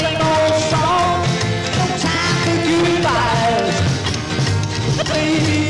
same song. No time. Baby.